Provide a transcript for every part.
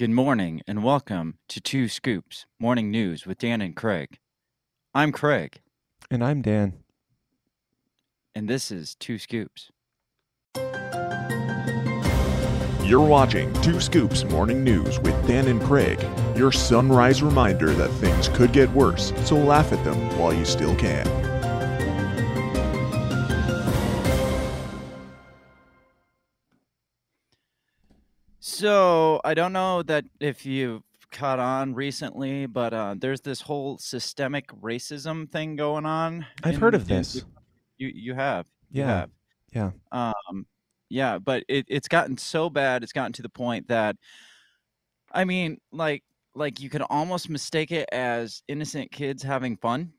Good morning and welcome to Two Scoops Morning News with Dan and Craig. I'm Craig, And I'm Dan. and this is Two Scoops. You're watching Two Scoops Morning News with Dan and Craig, your sunrise reminder that things could get worse, so laugh at them while you still can. So I don't know that if you've caught on recently, but uh, there's this whole systemic racism thing going on. I've in- heard of this. You you have you Yeah. have. Yeah. Um, yeah, but it, it's gotten so bad. It's gotten to the point that, I mean, like like you could almost mistake it as innocent kids having fun.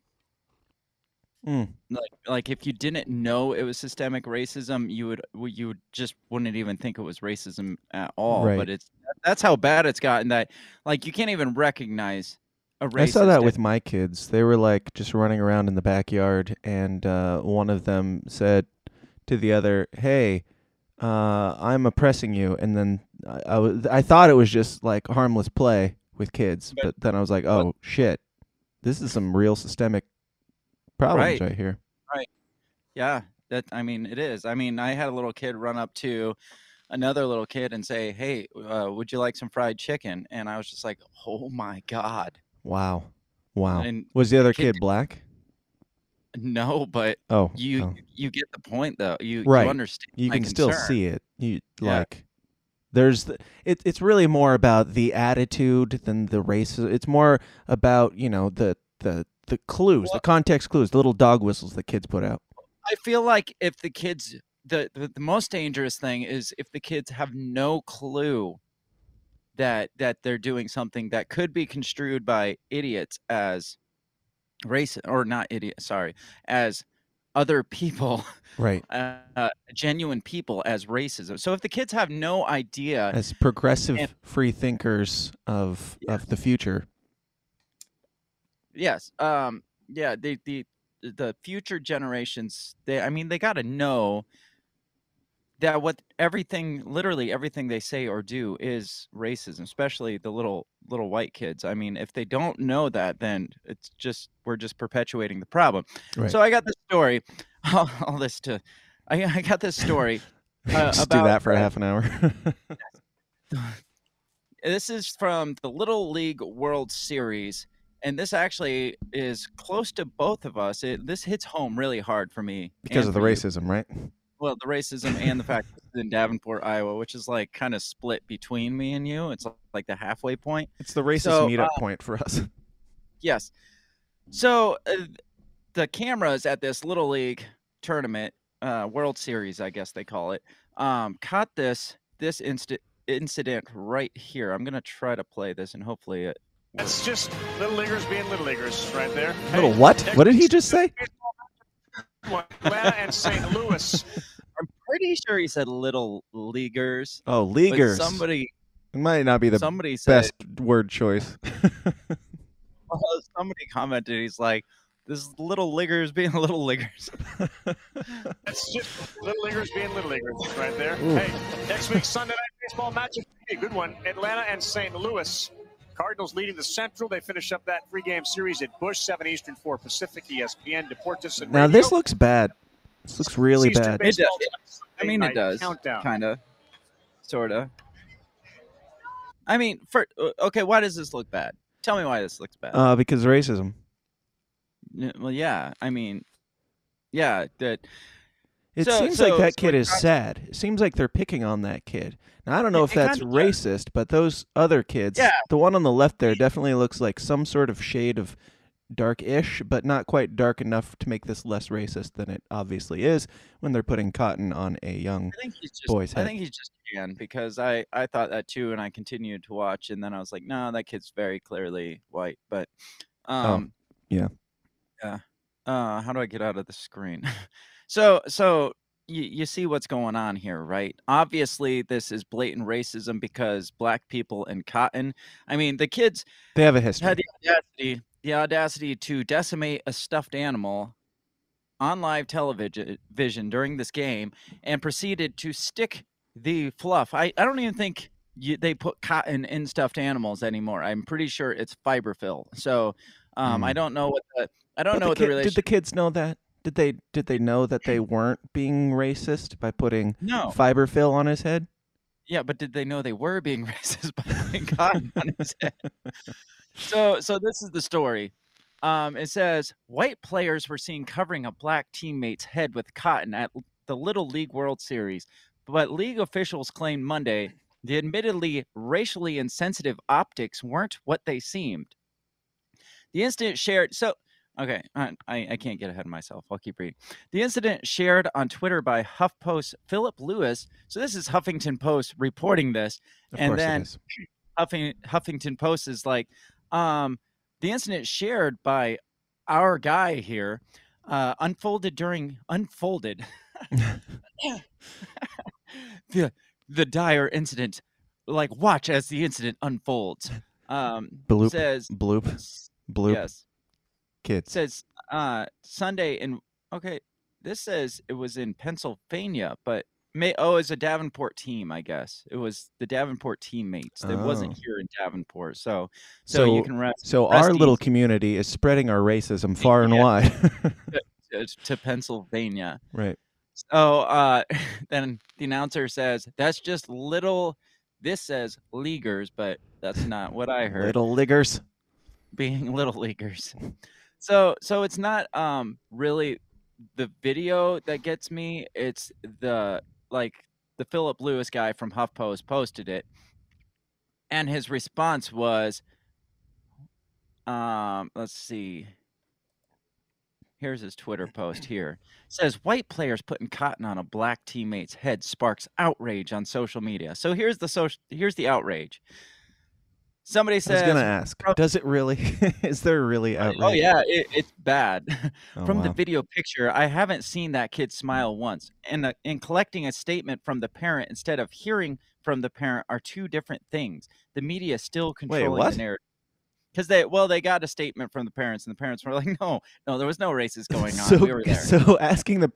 Mm. Like like if you didn't know it was systemic racism, you would you would just wouldn't even think it was racism at all. Right. But it's that's how bad it's gotten that like you can't even recognize a racist. I saw that with my kids. They were like just running around in the backyard, and uh, one of them said to the other, "Hey, uh, I'm oppressing you." And then I, I, was, I thought it was just like harmless play with kids, But- but then I was like, "Oh shit, this is some real systemic problems Right. right, here." Right. Yeah, that I mean it is. I mean, I had a little kid run up to another little kid and say, "Hey, uh, would you like some fried chicken?" And I was just like, "Oh my god." Wow, wow. And was the other kid kid black? no, but Oh, you oh. you get the point though. You Right. you understand. you can still see it. You Yeah. like there's the, it, it's really more about the attitude than the race. It's more about you know the the the clues, Well- the context clues, the little dog whistles that kids put out. I feel like if the kids the, the the most dangerous thing is if the kids have no clue that that they're doing something that could be construed by idiots as racist or not idiot sorry as other people Right. uh, uh, genuine people as racism so if the kids have no idea As progressive free thinkers of Yeah. of the future. Yes um yeah the the the future generations they i mean they got to know that what everything literally everything they say or do is racism especially the little little white kids i mean if they don't know that then it's just we're just perpetuating the problem Right. so i got this story all, all this to I, I got this story uh, Just do that for uh, a half an hour. this is from the Little League World Series, and this actually is close to both of us. It, this hits home really hard for me because of the for you. racism, right? Well, the racism and the fact that it's in Davenport, Iowa, which is like kind of split between me and you. It's like the halfway point. It's the racist So, meetup uh, point for us. Yes. So uh, the cameras at this Little League tournament, uh, World Series, I guess they call it, um, caught this this insta- incident right here. I'm gonna try to play this, and hopefully it. That's just little leaguers being little leaguers right there. Little Hey, what? What did he just say? Atlanta and St. Louis. I'm pretty sure he said Little Leaguers. Oh, but leaguers. somebody, it might not be the somebody said, best word choice. somebody commented. He's like, "This is Little Leaguers being Little Leaguers." That's just little leaguers being little leaguers right there. Ooh. Hey, next week's Sunday night baseball matchup. Hey, good one. Atlanta and St. Louis. Cardinals leading the Central. They finish up that three-game series at Busch, 7 Eastern, 4 Pacific, ESPN, Deportes, and now Radio. this looks bad. This looks really Eastern bad. It does. I mean, it does. Kind of, sort of. I mean, for uh, okay, why does this look bad? Tell me why this looks bad. Uh, because racism. Well, yeah. I mean, yeah. That It So- seems so- like that so kid is sad. It seems like they're picking on that kid. Now I don't know It- if that's racist, but those other kids, Yeah. the one on the left there definitely looks like some sort of shade of dark-ish, but not quite dark enough to make this less racist than it obviously is when they're putting cotton on a young I think he's just. Boy's head. I think he's just Jan because I I thought that too, and I continued to watch, and then I was like, no, that kid's very clearly white. But, um, Oh, yeah. yeah. Uh, how do I get out of the screen? so so you, you see what's going on here, right? Obviously, this is blatant racism because black people and cotton. I mean, the kids They have a history. had the audacity, the audacity to decimate a stuffed animal on live television during this game and proceeded to stick the fluff. I, I don't even think you, they put cotton in stuffed animals anymore. I'm pretty sure it's fiberfill. So um, I Mm. don't know what the I don't But know the what kid- the relationship. Did the kids know that? Did they did they know that they weren't being racist by putting no, fiberfill on his head? yeah, but did they know they were being racist by putting cotton on his head? So, so this is the story. Um, it says white players were seen covering a black teammate's head with cotton at the Little League World Series, but league officials claimed Monday the admittedly racially insensitive optics weren't what they seemed. The incident shared so okay, I, I can't get ahead of myself. I'll keep reading. The incident shared on Twitter by HuffPost Philip Lewis. So this is Huffington Post reporting this, Of And then-. Huffing, Huffington Post is like, um, the incident shared by our guy here uh, unfolded during unfolded the the dire incident. Like, watch as the incident unfolds. Um, Bloop. says Bloop. Bloop. yes Kids. says uh Sunday in okay. This says it was in Pennsylvania, but may oh it's a Davenport team, I guess. It was the Davenport teammates. It wasn't Oh. here in Davenport. So so, you can rest So rest our little community is spreading our racism far and Yeah. wide. to, to Pennsylvania. right. So uh then the announcer says that's just little this says leaguers, but that's not what I heard. Little leaguers, being little leaguers. So so it's not um really the video that gets me, it's the like the Philip Lewis guy from HuffPost posted it. And his response was um let's see. Here's his Twitter post here. says white players putting cotton on a black teammate's head sparks outrage on social media. So here's the social here's the outrage. Somebody says, I was gonna ask. Does it really? is there really outrage? Oh yeah, it, it's bad. Oh, from the video picture, I haven't seen that kid smile once. And uh, in collecting a statement from the parent instead of hearing from the parent are two different things. The media is still controlling the narrative. Because they well, they got a statement from the parents, and the parents were like, "No, no, there was no racist going on. So, we were there." so asking the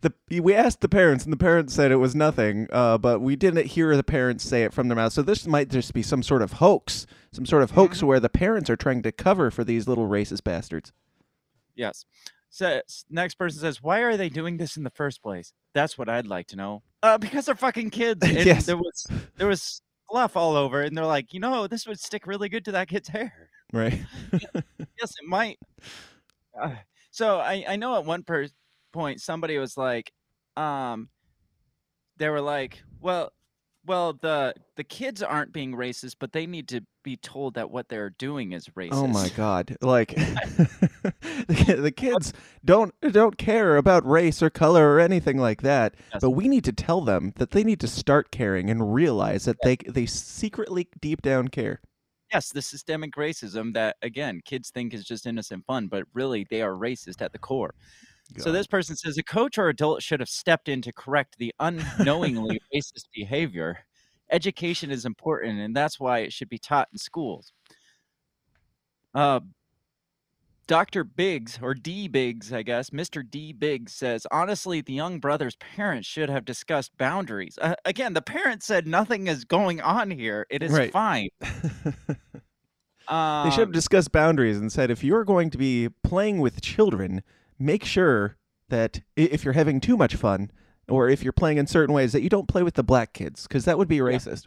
the we asked the parents, and the parents said it was nothing. Uh, but we didn't hear the parents say it from their mouth. So this might just be some sort of hoax, some sort of hoax Mm-hmm. where the parents are trying to cover for these little racist bastards. Yes. Says next person says, "Why are they doing this in the first place?" That's what I'd like to know. Uh, because they're fucking kids. And Yes. There was there was fluff all over, and they're like, you know, this would stick really good to that kid's hair. Right. yes, it might. Uh, so I I know at one per- point somebody was like, um, they were like, well, well the the kids aren't being racist, but they need to be told that what they're doing is racist. Oh my god! Like the, the kids don't don't care about race or color or anything like that. Yes. But we need to tell them that they need to start caring and realize that they they secretly deep down care. Yes, the systemic racism that again kids think is just innocent fun, but really they are racist at the core. So this person says a coach or adult should have stepped in to correct the unknowingly racist behavior. Education is important, and that's why it should be taught in schools. Uh, Dr. Biggs, or D. Biggs, I guess, Mr. D. Biggs says, honestly, the young brother's parents should have discussed boundaries. Uh, again, the parents said nothing is going on here. It is Right. fine. Um, They should have discussed boundaries and said if you're going to be playing with children, make sure that if you're having too much fun or if you're playing in certain ways that you don't play with the black kids because that would be racist.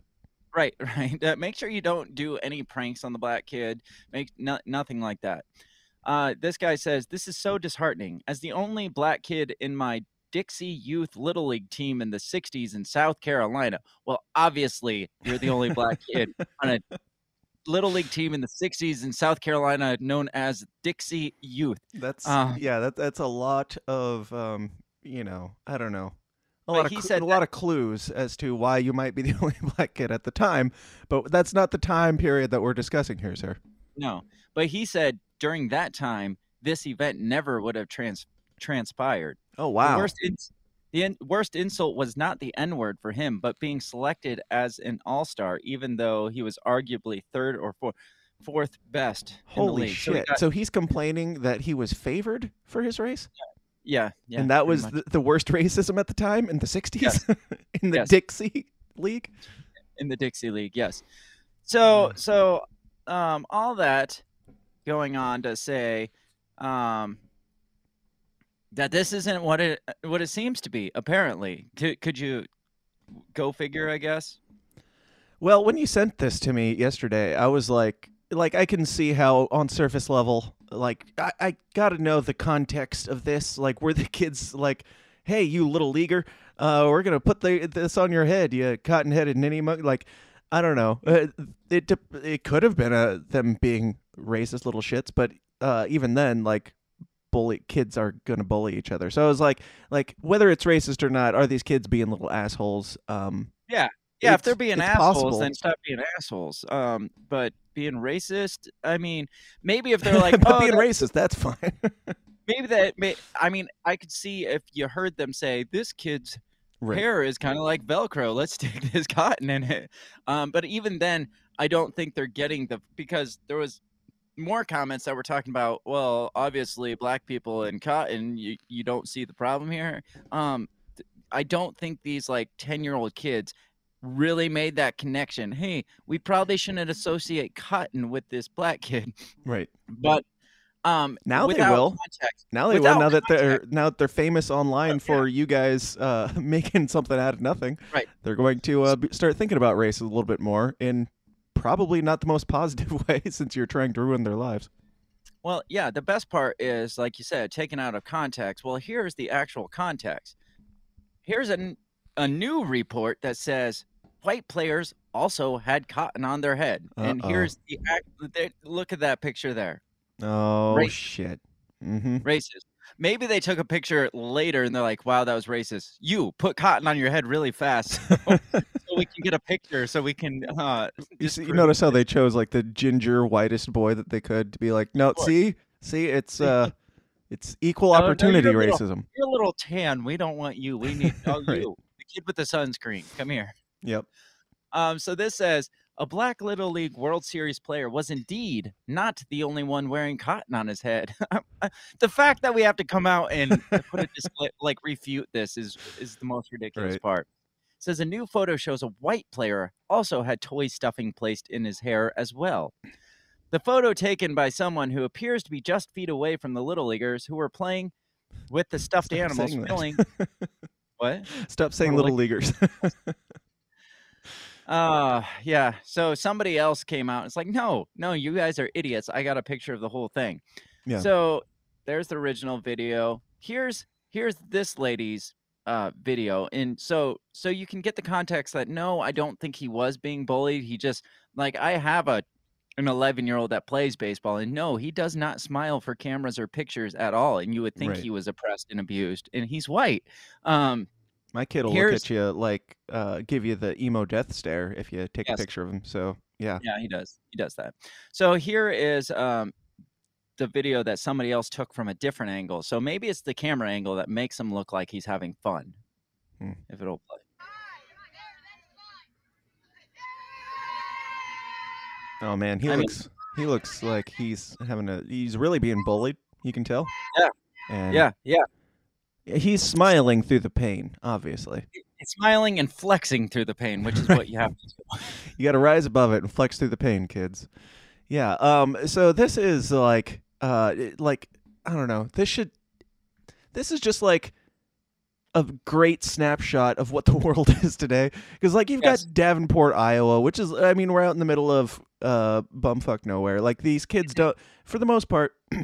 Right, right. Uh, make sure you don't do any pranks on the black kid. Make no, nothing like that. Uh, this guy says this is so disheartening. As the only black kid in my Dixie Youth Little League team in the '60s in South Carolina. Well, obviously you're the only black kid on a Little League team in the '60s in South Carolina, known as Dixie Youth. That's Uh, yeah, that that's a lot of um, you know, I don't know. A lot of he cl- said a lot of clues as to why you might be the only black kid at the time, but that's not the time period that we're discussing here, sir. No, but he said during that time this event never would have trans- transpired. Oh The wow. worst, ins- the in- worst insult was not the N word for him, but being selected as an All Star, even though he was arguably third or fourth, fourth best. Holy league. So he shit. got- so he's complaining that he was favored for his race? yeah, yeah, and that was the, the worst racism at the time in the 60s in the Yes. Dixie League? in the Dixie League. Yes. So so um, all that going on to say um, that this isn't what it what it seems to be. Apparently, could, could you go figure? I guess. Well, when you sent this to me yesterday, I was like, like I can see how on surface level, like I, I got to know the context of this. Like, were the kids like, "Hey, you little leaguer, uh, we're gonna put the, this on your head, you cotton-headed ninny monkey"? Like, I don't know. Uh, it it could have been a them being racist little shits, but uh, even then, like bully kids are gonna bully each other. So I was like, like whether it's racist or not, are these kids being little assholes? Um, yeah, yeah. If they're being assholes, possible. then stop being assholes. Um, but being racist, I mean, maybe if they're like, oh, being that- racist, that's fine. maybe that. May, I mean, I could see if you heard them say this kid's right. hair is kind of like Velcro. Let's stick this cotton in it. Um, but even then, I don't think they're getting the because there was more comments that were talking about. Well, obviously, black people and cotton, you you don't see the problem here. Um, I don't think these like ten year old kids really made that connection. Hey, we probably shouldn't associate cotton with this black kid, Right. but um, Now they will. Context, Now they will. Now that they're now that they're famous online yeah. for you guys uh, making something out of nothing, Right. They're going to uh, start thinking about race a little bit more in probably not the most positive way, since you're trying to ruin their lives. Well, yeah, the best part is, like you said, taken out of context. Well, here's the actual context. Here's a, a new report that says white players also had cotton on their head. And Uh-oh. here's the act. Look at that picture there. Oh shit. Mm-hmm. Racist. Maybe they took a picture later and they're like, wow, that was racist. You put cotton on your head really fast so, so we can get a picture so we can. Uh, You, see, you notice how they chose like the ginger whitest boy that they could to be like, no, see, see, it's uh, it's equal No, no, you're opportunity little- racism. You're a little tan. We don't want you. We need oh, Right. you. The kid with the sunscreen. Come here. Yep. Um, so this says a black Little League World Series player was indeed not the only one wearing cotton on his head. the fact that we have to come out and put a display, like refute this is is the most ridiculous Right. part. Says a new photo shows a white player also had toy stuffing placed in his hair as well. The photo taken by someone who appears to be just feet away from the little leaguers who were playing with the stuffed Stop animals filling what? Stop saying Little little leaguers. Uh yeah. So somebody else came out. It's like, no, no, you guys are idiots. I got a picture of the whole thing. Yeah. So there's the original video. Here's here's this lady's uh video. And so so you can get the context that no, I don't think he was being bullied. He just like I have a an 11 year old that plays baseball and no he does not smile for cameras or pictures at all and you would think Right. he was oppressed and abused and he's white um My kid will look at you like uh, give you the emo death stare if you take Yes. a picture of him. So yeah. Yeah, he does. He does that. So here is um, the video that somebody else took from a different angle. So maybe it's the camera angle that makes him look like he's having fun. Hmm. If it'll play. Oh man, he I mean- looks he looks like he's having a he's really being bullied. You can tell. Yeah. And Yeah, yeah. he's smiling through the pain. Obviously, smiling and flexing through the pain, which is what you have to do. you got to rise above it and flex through the pain, kids. Yeah. Um. So this is like uh it- like I don't know. This should this is just like a great snapshot of what the world is today. Because like you've Yes. got Davenport, Iowa, which is I mean we're out in the middle of uh bumfuck nowhere. Like these kids don't, for the most part.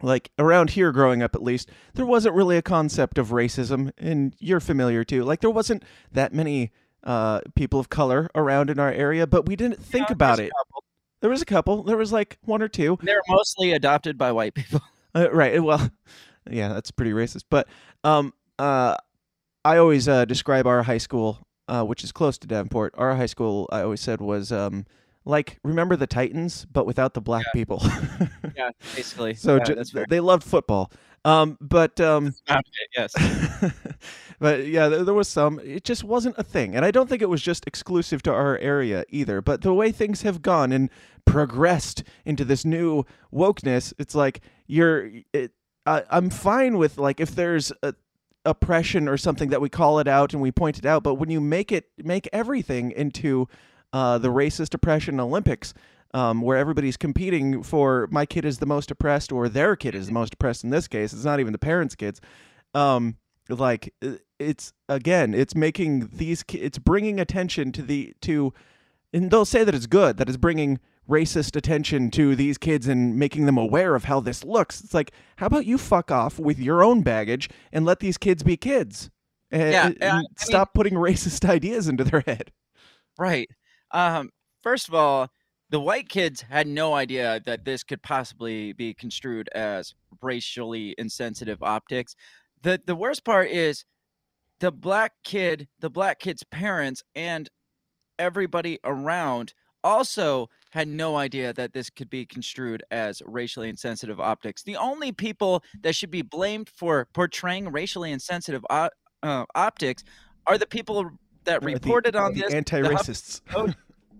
Like around here growing up at least, there wasn't really a concept of racism, and you're familiar too. Like there wasn't that many uh, people of color around in our area, but we didn't think Yeah, about it. There was a couple. There was like one or two. They're mostly adopted by white people. Uh, right. Well, yeah, that's pretty racist. But um, uh, I always uh, describe our high school, uh, which is close to Davenport. Our high school, I always said, was um, like remember the Titans, but without the black people. Yeah, basically. so yeah, ju- they loved football. Um, but um, it, yes. but yeah, there, there was some. It just wasn't a thing, and I don't think it was just exclusive to our area either. But the way things have gone and progressed into this new wokeness, it's like you're. It, I, I'm fine with like if there's a oppression or something that we call it out and we point it out. But when you make it make everything into uh, the racist oppression Olympics, um, where everybody's competing for my kid is the most oppressed or their kid is the most oppressed in this case, it's not even the parents' kids. Um, like it's again, it's making these ki- it's bringing attention to the to, and they'll say that it's good that it's bringing racist attention to these kids and making them aware of how this looks. It's like, how about you fuck off with your own baggage and let these kids be kids? And, Yeah, and I mean- stop putting racist ideas into their head. Right. Um, first of all, the white kids had no idea that this could possibly be construed as racially insensitive optics. The the worst part is the black kid, the black kid's parents and everybody around also had no idea that this could be construed as racially insensitive optics. The only people that should be blamed for portraying racially insensitive o- uh, optics are the people that The- reported on the this. the Huff- anti-racists.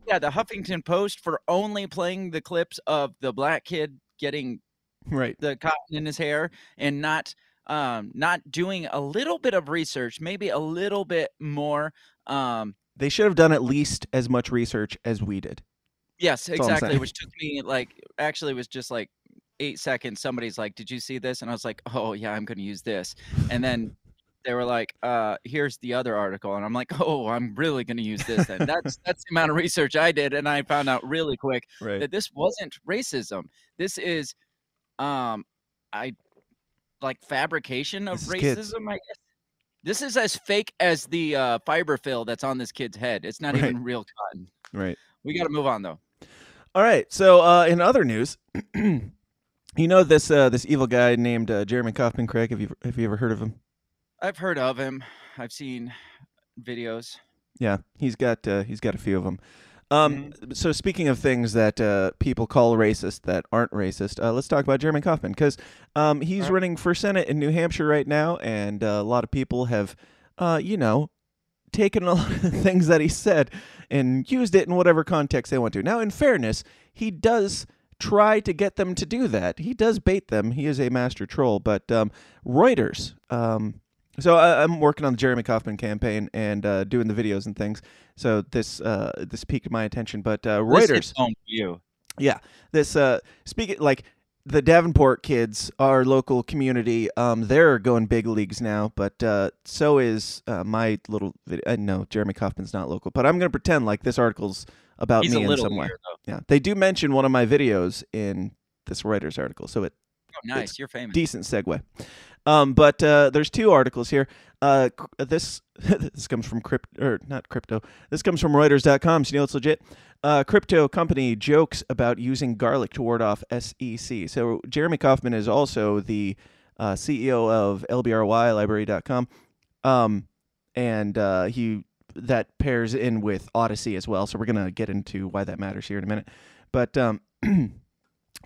Yeah, the Huffington Post for only playing the clips of the black kid getting right. the cotton in his hair and not um not doing a little bit of research, maybe a little bit more. Um They should have done at least as much research as we did. yes, That's exactly, which took me like actually was just like 8 seconds. Somebody's like, "Did you see this?" and I was like, "Oh, yeah, I'm going to use this." And then they were like, uh, here's the other article. And I'm like, oh, I'm really going to use this then. That's that's the amount of research I did. And I found out really quick Right. that this wasn't racism. This is um I like fabrication of This racism, I guess. This is as fake as the uh, fiber fill that's on this kid's head. It's not Right. even real cotton. Right. We got to move on though. All right. So uh, in other news, you know this uh, this evil guy named uh, Jeremy Kauffman. Craig, have you have you ever heard of him? I've heard of him. I've seen videos. Yeah, he's got uh, he's got a few of them. Um, So speaking of things that uh, people call racist that aren't racist, uh, let's talk about Jeremy Kauffman because um, he's Alright. running for Senate in New Hampshire right now, and uh, a lot of people have, uh, you know, taken a lot of things that he said and used it in whatever context they want to. Now, in fairness, he does try to get them to do that. He does bait them. He is a master troll. But um, Reuters. So I, I'm working on the Jeremy Kauffman campaign and uh, doing the videos and things. So this uh, this piqued my attention. But uh, This Reuters. home for you. Yeah, this uh, speaking like the Davenport kids, our local community, um, they're going big leagues now. But uh, so is uh, my little. Vid- I know Jeremy Kauffman's not local, but I'm gonna pretend like this article's about He's me a in little some way. weird though. Yeah, they do mention one of my videos in this Reuters article, so it Oh, nice. You're famous. decent segue. Um, but uh, there's two articles here. Uh, this this comes from crypt or not crypto. This comes from Reuters.com. So you know it's legit. Uh, crypto company jokes about using garlic to ward off SEC. So Jeremy Kauffman is also the uh, CEO of LBRY Library.com, um, and uh, he that pairs in with Odysee as well. So we're gonna get into why that matters here in a minute. But um,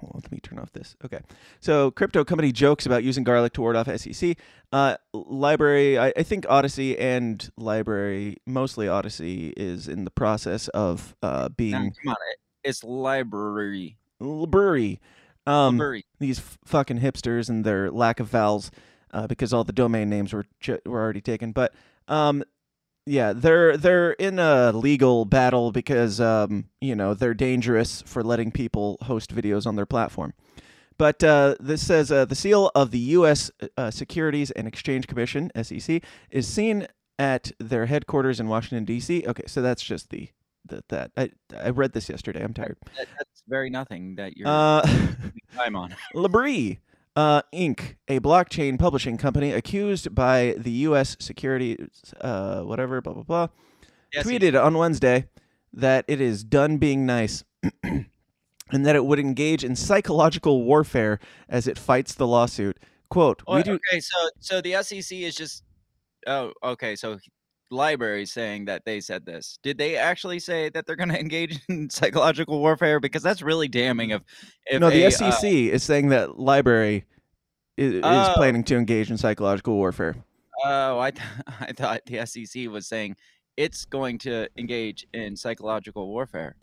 well, let me turn off this. Okay. So, crypto company jokes about using garlic to ward off SEC. Uh, library, I, I think Odysee and Library, mostly Odysee, is in the process of uh, being come on. It's library. library. Um, Library. these f- fucking hipsters and their lack of vowels, uh, because all the domain names were ch- were already taken. But um, yeah, they're they're in a legal battle because um, you know they're dangerous for letting people host videos on their platform. But uh, this says uh, the seal of the U.S. Uh, Securities and Exchange Commission (SEC) is seen at their headquarters in Washington D.C. Okay, so that's just the, the that I I read this yesterday. I'm tired. That, that's very nothing that you're Uh, time on. LBRY uh, Inc., a blockchain publishing company accused by the U.S. Securities, uh, whatever, blah, blah, blah, Yes, tweeted on Wednesday that it is done being nice and that it would engage in psychological warfare as it fights the lawsuit. Quote, Oh, we do. Okay, so so the SEC is just oh okay, so library saying that they said this. Did they actually say that they're going to engage in psychological warfare? Because that's really damning. If, if No, the a, SEC uh, is saying that library is, is Oh. planning to engage in psychological warfare. oh, I th- I thought the SEC was saying it's going to engage in psychological warfare.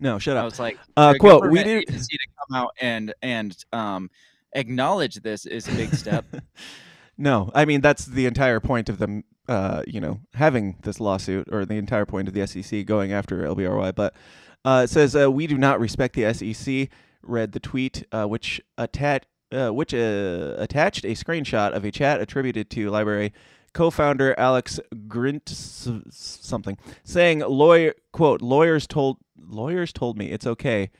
No, shut up. I was like, Uh, quote, we agency to come out and and um acknowledge this is a big step. No, I mean that's the entire point of them, uh, you know, having this lawsuit, or the entire point of the SEC going after LBRY. But uh, it says uh, we do not respect the SEC. Read the tweet, uh, which attached uh, which uh, attached a screenshot of a chat attributed to Library co-founder Alex Grint something saying lawyer quote lawyers told lawyers told me it's okay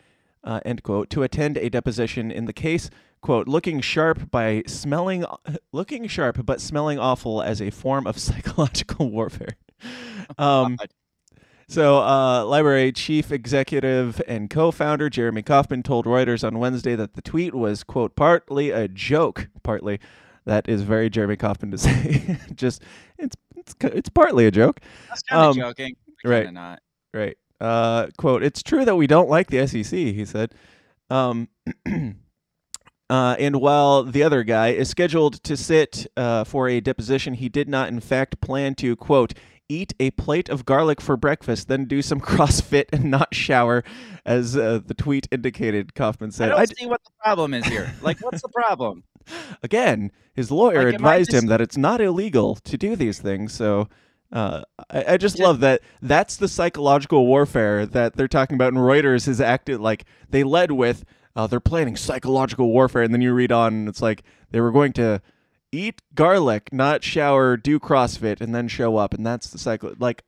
uh, end quote to attend a deposition in the case quote looking sharp by smelling looking sharp but smelling awful as a form of psychological warfare um so, uh, LBRY chief executive and co-founder Jeremy Kauffman told Reuters on Wednesday that the tweet was quote partly a joke. Partly, that is very Jeremy Kauffman to say. Just it's it's it's partly a joke, That's kind of Um, joking. right. Not. right? Uh, quote: It's true that we don't like the SEC, he said. Um, uh, and while the other guy is scheduled to sit uh, for a deposition, he did not, in fact, plan to quote eat a plate of garlic for breakfast, then do some CrossFit and not shower, as uh, the tweet indicated. Kauffman said, I don't I see what the problem is here. Like, what's the problem? again, his lawyer Like, advised him that it's not illegal to do these things. So uh, I, I just love that that's the psychological warfare that they're talking about. And Reuters has acted like they led with uh, they're planning psychological warfare, and then you read on, and it's like they were going to eat garlic, not shower, do CrossFit, and then show up, and that's the cycle. Like,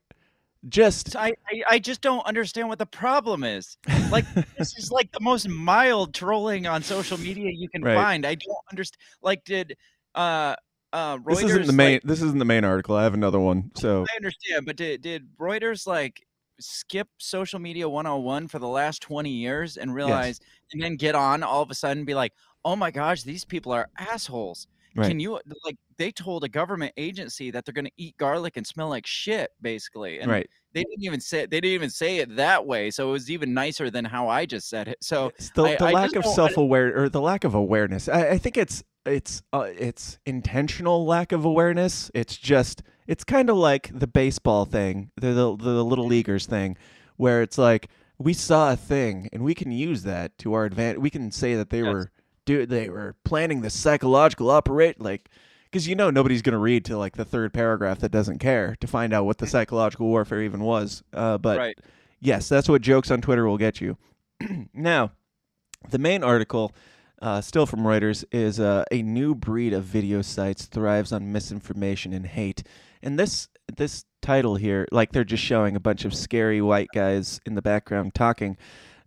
just So I, I, I just don't understand what the problem is. Like, this is like the most mild trolling on social media you can Right. find. I don't understand. Like, did uh uh Reuters? this isn't the main. like- this isn't the main article. I have another one. So I understand, but did did Reuters like skip social media 101 for the last 20 years and realize and then get on all of a sudden and be like, "Oh my gosh, these people are assholes." Right. Can you like they told a government agency that they're going to eat garlic and smell like shit basically. And right, they didn't even say they didn't even say it that way, so it was even nicer than how I just said it. So the, I- the I lack of self aware or the lack of awareness. I, I think it's it's uh, it's intentional lack of awareness. It's just it's kind of like the baseball thing, the, the the little leaguers thing, where it's like we saw a thing and we can use that to our advantage. We can say that they Yes. were do they were planning this psychological operate like. Because you know nobody's going to read to like the third paragraph that doesn't care to find out what the psychological warfare even was. Uh, but right. Yes, that's what jokes on Twitter will get you. now, the main article, uh, still from Reuters, is uh, a new breed of video sites thrives on misinformation and hate. And this this title here, like they're just showing a bunch of scary white guys in the background talking,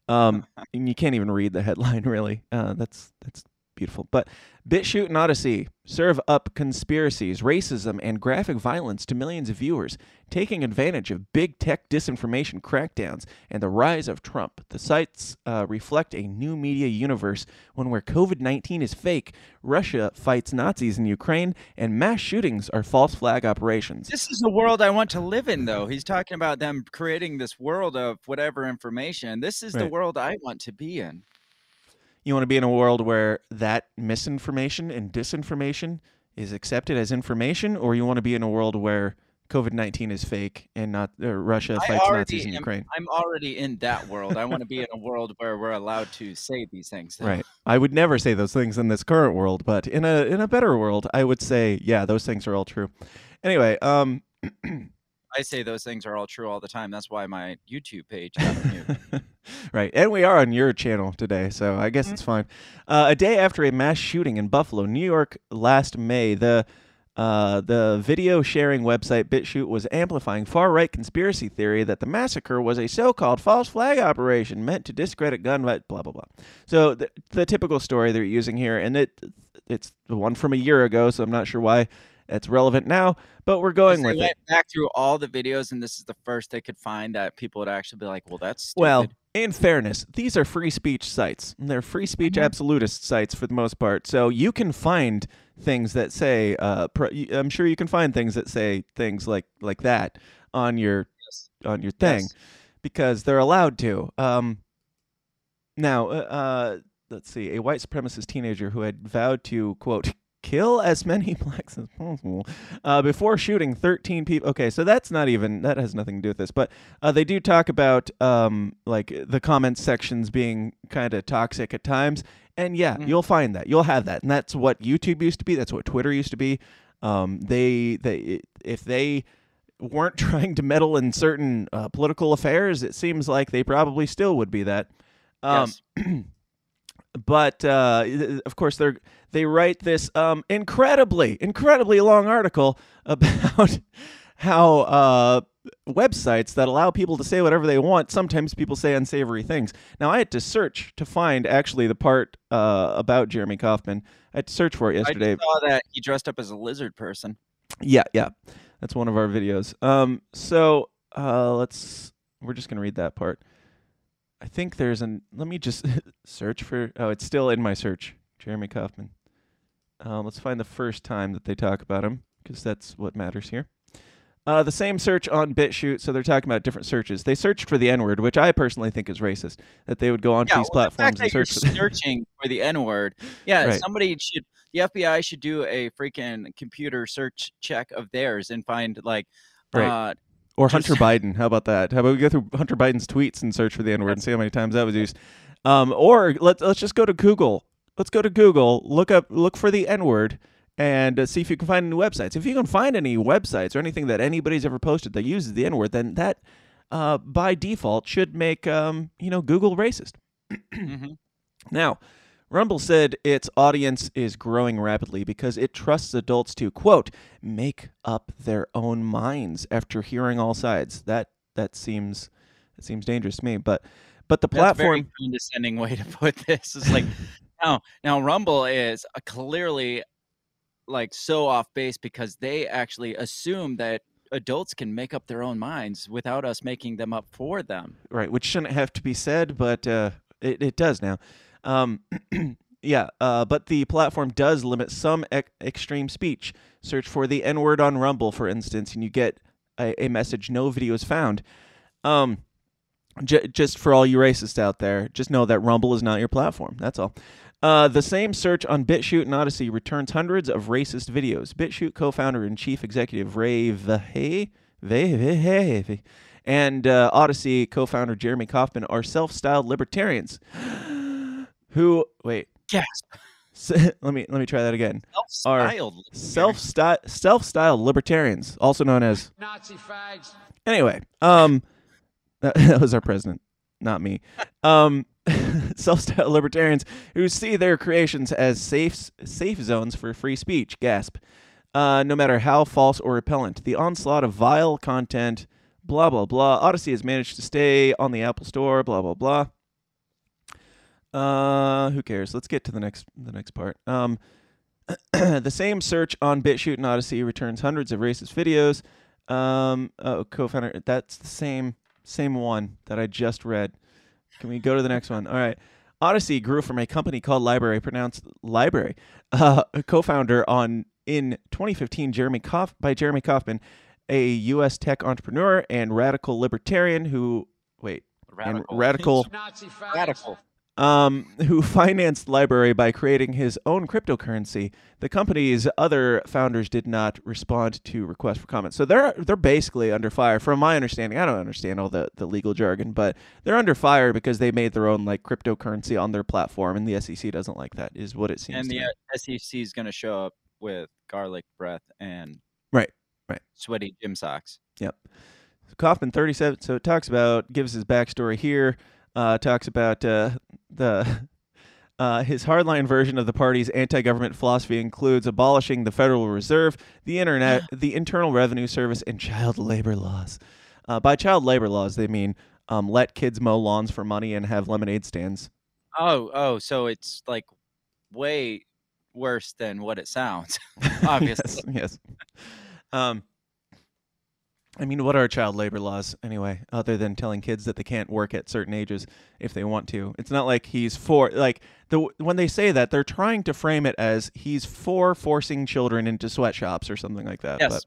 um, and you can't even read the headline really. Uh, that's that's beautiful. But BitChute and Odysee serve up conspiracies, racism, and graphic violence to millions of viewers, taking advantage of big tech disinformation crackdowns and the rise of Trump. The sites uh, reflect a new media universe, one where COVID 19 is fake, Russia fights Nazis in Ukraine, and mass shootings are false flag operations. This is the world I want to live in, though. He's talking about them creating this world of whatever information. This is the world I want to be in. You want to be in a world where that misinformation and disinformation is accepted as information, or you want to be in a world where COVID nineteen is fake and not uh, Russia I fights Nazis in Ukraine? I'm already in that world. I want to be in a world where we're allowed to say these things. Right. I would never say those things in this current world, but in a in a better world, I would say, yeah, those things are all true. Anyway, um, I say those things are all true all the time. That's why my YouTube page right, and we are on your channel today, so I guess it's fine. Uh, a day after a mass shooting in Buffalo, New York, last May, the uh, the video sharing website BitChute was amplifying far right conspiracy theory that the massacre was a so called false flag operation meant to discredit gun vi- blah blah blah. So the, the typical story they're using here, and it it's the one from a year ago, so I'm not sure why it's relevant now, but we're going with it. went back through all the videos, and this is the first they could find that people would actually be like, "Well, that's stupid. Well, in fairness, these are free speech sites. They're free speech Mhm. absolutist sites for the most part. So you can find things that say, uh, pro- I'm sure you can find things that say things like like that on your Yes. on your thing Yes. because they're allowed to. Um, now, uh, uh, let's see. A white supremacist teenager who had vowed to quote kill as many blacks as possible uh, before shooting 13 people. Okay, so that's not even that has nothing to do with this, but uh, they do talk about um, like the comment sections being kind of toxic at times, and yeah, Mhm. you'll find that you'll have that, and that's what YouTube used to be. That's what Twitter used to be. Um, they they if they weren't trying to meddle in certain uh, political affairs, it seems like they probably still would be that. Um, yes. but uh, of course they they write this um, incredibly incredibly long article about how uh, websites that allow people to say whatever they want sometimes people say unsavory things. Now i had to search to find actually the part uh, about jeremy kauffman. I had to search for it yesterday. just saw that he dressed up as a lizard person. yeah yeah. That's one of our videos. Um so uh let's we're just gonna read that part i think there's an let me just search for oh it's still in my search jeremy kauffman um, let's find the first time that they talk about him because that's what matters here uh, the same search on BitChute, so they're talking about different searches. They searched for the N word, which I personally think is racist. That they would go onto Yeah, these well, the platforms fact and search for searching for the N word. Yeah, Right. somebody should. The FBI should do a freaking computer search check of theirs and find like, Right. uh, Or Just- Hunter Biden. How about that? How about we go through Hunter Biden's tweets and search for the N word and see how many times that was used? Um, or let's let's just go to Google. Let's go to Google. Look up look for the N word and uh, see if you can find any websites. If you can find any websites or anything that anybody's ever posted that uses the N word, then that uh, by default should make um, you know Google racist. mhm. Now, Rumble said its audience is growing rapidly because it trusts adults to quote make up their own minds after hearing all sides. That that seems that seems dangerous to me, but but the That's a very platform condescending way to put this. is like now, now Rumble is clearly like so off base because they actually assume that adults can make up their own minds without us making them up for them. right, which shouldn't have to be said, but uh, it it does now. Um, yeah, uh, but the platform does limit some ec- extreme speech. Search for the N word on Rumble, for instance, and you get a, a message: "No video is found." Um, j- just for all you racists out there, just know that Rumble is not your platform. That's all. Uh, the same search on BitChute and Odysee returns hundreds of racist videos. BitChute co-founder and chief executive Ray Vahey, Vahey, and uh, Odysee co-founder Jeremy Kauffman are self-styled libertarians who wait. Gasp. S- let me let me try that again. Self-styled. Self self-styled libertarians, also known as Nazi fags. Anyway, um, that, that was our president, not me. Um, self-styled libertarians who see their creations as safe safe zones for free speech. Gasp. Uh, no matter how false or repellent, the onslaught of vile content. Blah blah blah. Odysee has managed to stay on the Apple Store. Blah blah blah. Uh, who cares? Let's get to the next the next part. Um, the same search on BitChute and Odysee returns hundreds of racist videos. Um, oh, co-founder, that's the same same one that I just read. Can we go to the next one? All right. Odysee grew from a company called Library, pronounced Library. Uh, a co-founder on in 2015, Jeremy Kauf, by Jeremy Kauffman, a U.S. tech entrepreneur and radical libertarian who wait and Radical. radical Nazi. Radical. Um, who financed Library by creating his own cryptocurrency. The company's other founders did not respond to requests for comment. So they're they're basically under fire. From my understanding, I don't understand all the, the legal jargon, but they're under fire because they made their own like cryptocurrency on their platform, and the SEC doesn't like that. Is what it seems. And the uh, SEC is going to show up with garlic breath and Right, right. sweaty gym socks. Yep. Kauffman, 37. So it talks about, gives his backstory here, uh, talks about uh, the. Uh, his hardline version of the party's anti-government philosophy includes abolishing the Federal Reserve, the internet, the Internal Revenue Service, and child labor laws. Uh, by child labor laws, they mean um, let kids mow lawns for money and have lemonade stands. Oh, oh, so it's like way worse than what it sounds. Obviously. yes. yes. Um, I mean, what are child labor laws anyway, other than telling kids that they can't work at certain ages if they want to? It's not like he's for like the when they say that they're trying to frame it as he's for forcing children into sweatshops or something like that. Yes.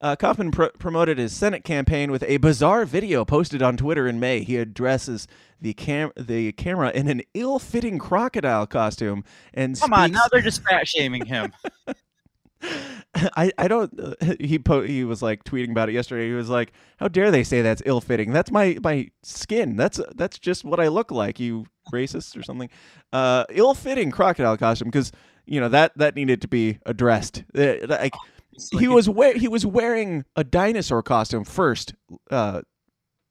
Uh, Kauffman pr- promoted his Senate campaign with a bizarre video posted on Twitter in May. He addresses the cam- the camera in an ill-fitting crocodile costume and Come on, now they're just fat shaming him. I, I don't uh, he po- he was like tweeting about it yesterday. He was like, "How dare they say that's ill-fitting? That's my my skin. That's that's just what I look like. You racist or something." Uh, ill-fitting crocodile costume because you know that that needed to be addressed. Uh, like he was we- he was wearing a dinosaur costume first. Uh,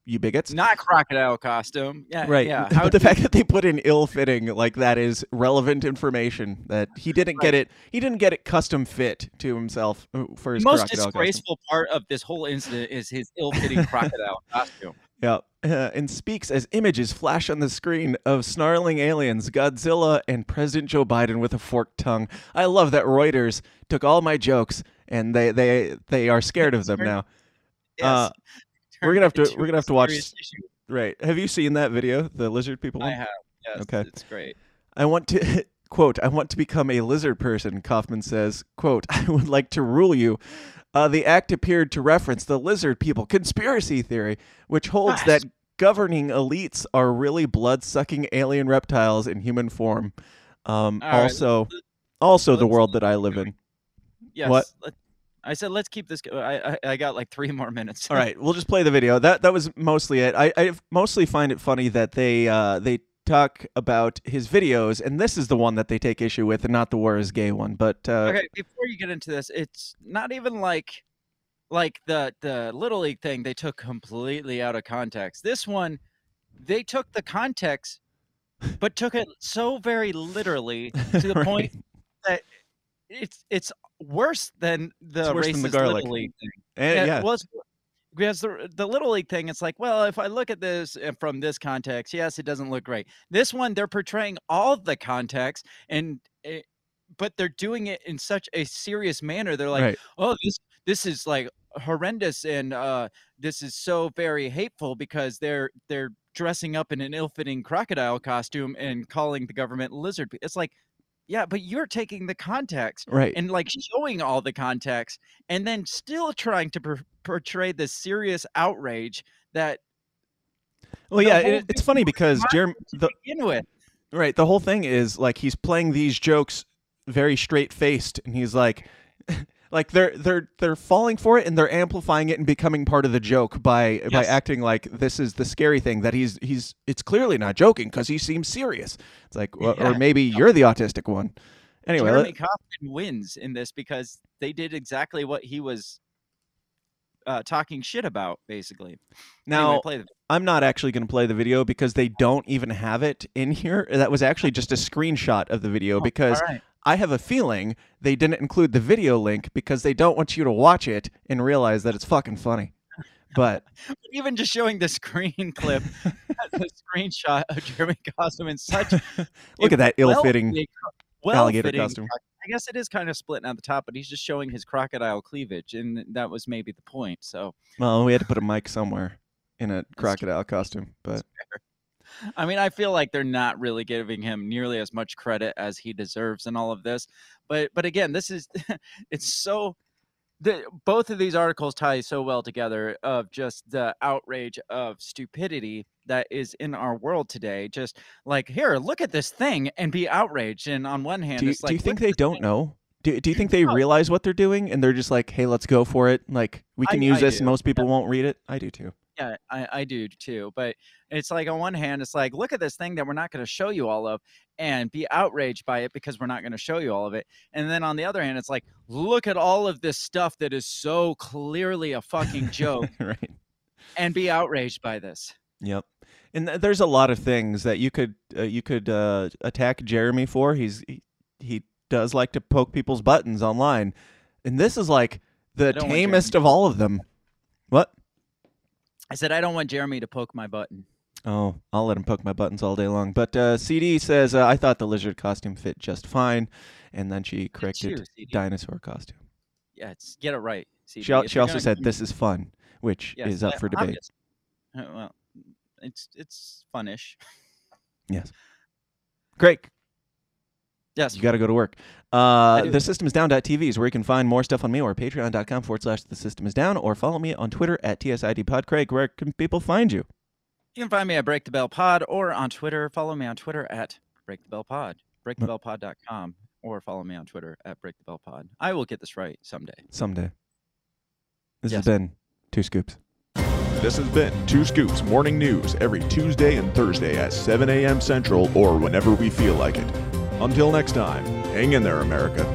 you bigots. not crocodile costume. Yeah, Right. Yeah. How but the fact that they put in ill-fitting like that is relevant information that he didn't get it. He didn't get it custom fit to himself uh, for his most crocodile costume. disgraceful part of this whole incident is his ill-fitting crocodile costume. Yeah, uh, and speaks as images flash on the screen of snarling aliens, Godzilla, and President Joe Biden with a forked tongue. I love that Reuters took all my jokes and they they they are scared of them now. Yes. Uh, we're gonna have to- we're gonna have to watch- issue. Right? Have you seen that video, the lizard people I one? have. Yes, Okay. it's great. I want to quote. I want to become a lizard person. Kauffman says, "quote I would like to rule you." Uh, the act appeared to reference the lizard people conspiracy theory, which holds that governing elites are really blood-sucking alien reptiles in human form. Um, All right, also, also the let's- world that I live in. Yes. What? let- I said let's keep this. go- I, I I got like three more minutes. All right, we'll just play the video. That that was mostly it. I, I mostly find it funny that they uh, they talk about his videos, and this is the one that they take issue with, and not the war is gay one. But uh, okay, before you get into this, it's not even like like the the little league thing they took completely out of context. This one, they took the context, but took it so very literally to the Right. point that it's it's worse than the worse racist than the garlic. little league thing. and, yeah, it was because the the little league thing. It's like, well, if I look at this uh, from this context, yes, it doesn't look great. This one, they're portraying all the context, and it, but they're doing it in such a serious manner. They're like, right. oh, this this is like horrendous, and uh, this is so very hateful because they're they're dressing up in an ill-fitting crocodile costume and calling the government lizard. It's like, yeah, but you're taking the context Right. and like showing all the context and then still trying to per- portray this serious outrage that well, yeah, it, it's funny because Jeremy, the, begin with. right, the whole thing is like he's playing these jokes very straight faced, and he's like, like they're they're they're falling for it and they're amplifying it and becoming part of the joke by by acting like this is the scary thing that he's he's it's clearly not joking because he seems serious. It's like, well, or maybe you're the autistic one. Anyway, Jeremy let- Kauffman wins in this because they did exactly what he was uh, talking shit about, basically. now anyway, I'm not actually going to play the video because they don't even have it in here. That was actually just a screenshot of the video because all right. I have a feeling they didn't include the video link because they don't want you to watch it and realize that it's fucking funny. But even just showing the screen clip, the screenshot of Jeremy Costume in such look at that ill-fitting well-fitting- alligator costume. I guess it is kind of splitting at the top, but he's just showing his crocodile cleavage, and that was maybe the point. So, Well, we had to put a mic somewhere in a crocodile costume, but I mean, I feel like they're not really giving him nearly as much credit as he deserves in all of this. But, but again, this is it's so. The, both of these articles tie so well together of just the outrage of stupidity that is in our world today. Just like here, look at this thing and be outraged. And on one hand, do you, it's like, do you think they don't thing. know? Do, do you think they realize what they're doing and they're just like, hey, let's go for it? Like, we I- can use I this do. and most people won't read it? I do too. Yeah, I, I do too. But it's like on one hand, it's like, look at this thing that we're not going to show you all of and be outraged by it because we're not going to show you all of it. And then on the other hand, it's like, look at all of this stuff that is so clearly a fucking joke right. and be outraged by this. Yep. And th- there's a lot of things that you could uh, you could uh, attack Jeremy for. He's he, he does like to poke people's buttons online, and this is like the tamest of all of them. I said, I don't want Jeremy to poke my button. Oh, I'll let him poke my buttons all day long. But uh, CD says uh, I thought the lizard costume fit just fine, and then she corrected you, dinosaur costume. Yeah, it's, get it right. CD. She al- she also said this is fun, which Yes, is up for debate. obvious. Uh, well, it's it's funnish. Yes. Great. Yes. You got to go to work. Uh, the system is down.tv is where you can find more stuff on me or patreon.com forward slash the system is down or follow me on Twitter at TSIDPod. Craig, where can people find you? You can find me at Break the Bell Pod or on Twitter. Follow me on Twitter at Break the Bell Pod, break the bell breakthebellpod.com, or follow me on Twitter at Break the Bell Pod. I will get this right someday. Someday. This Yes. has been Two Scoops. This has been Two Scoops Morning News every Tuesday and Thursday at 7 a.m. Central or whenever we feel like it. Until next time, hang in there, America.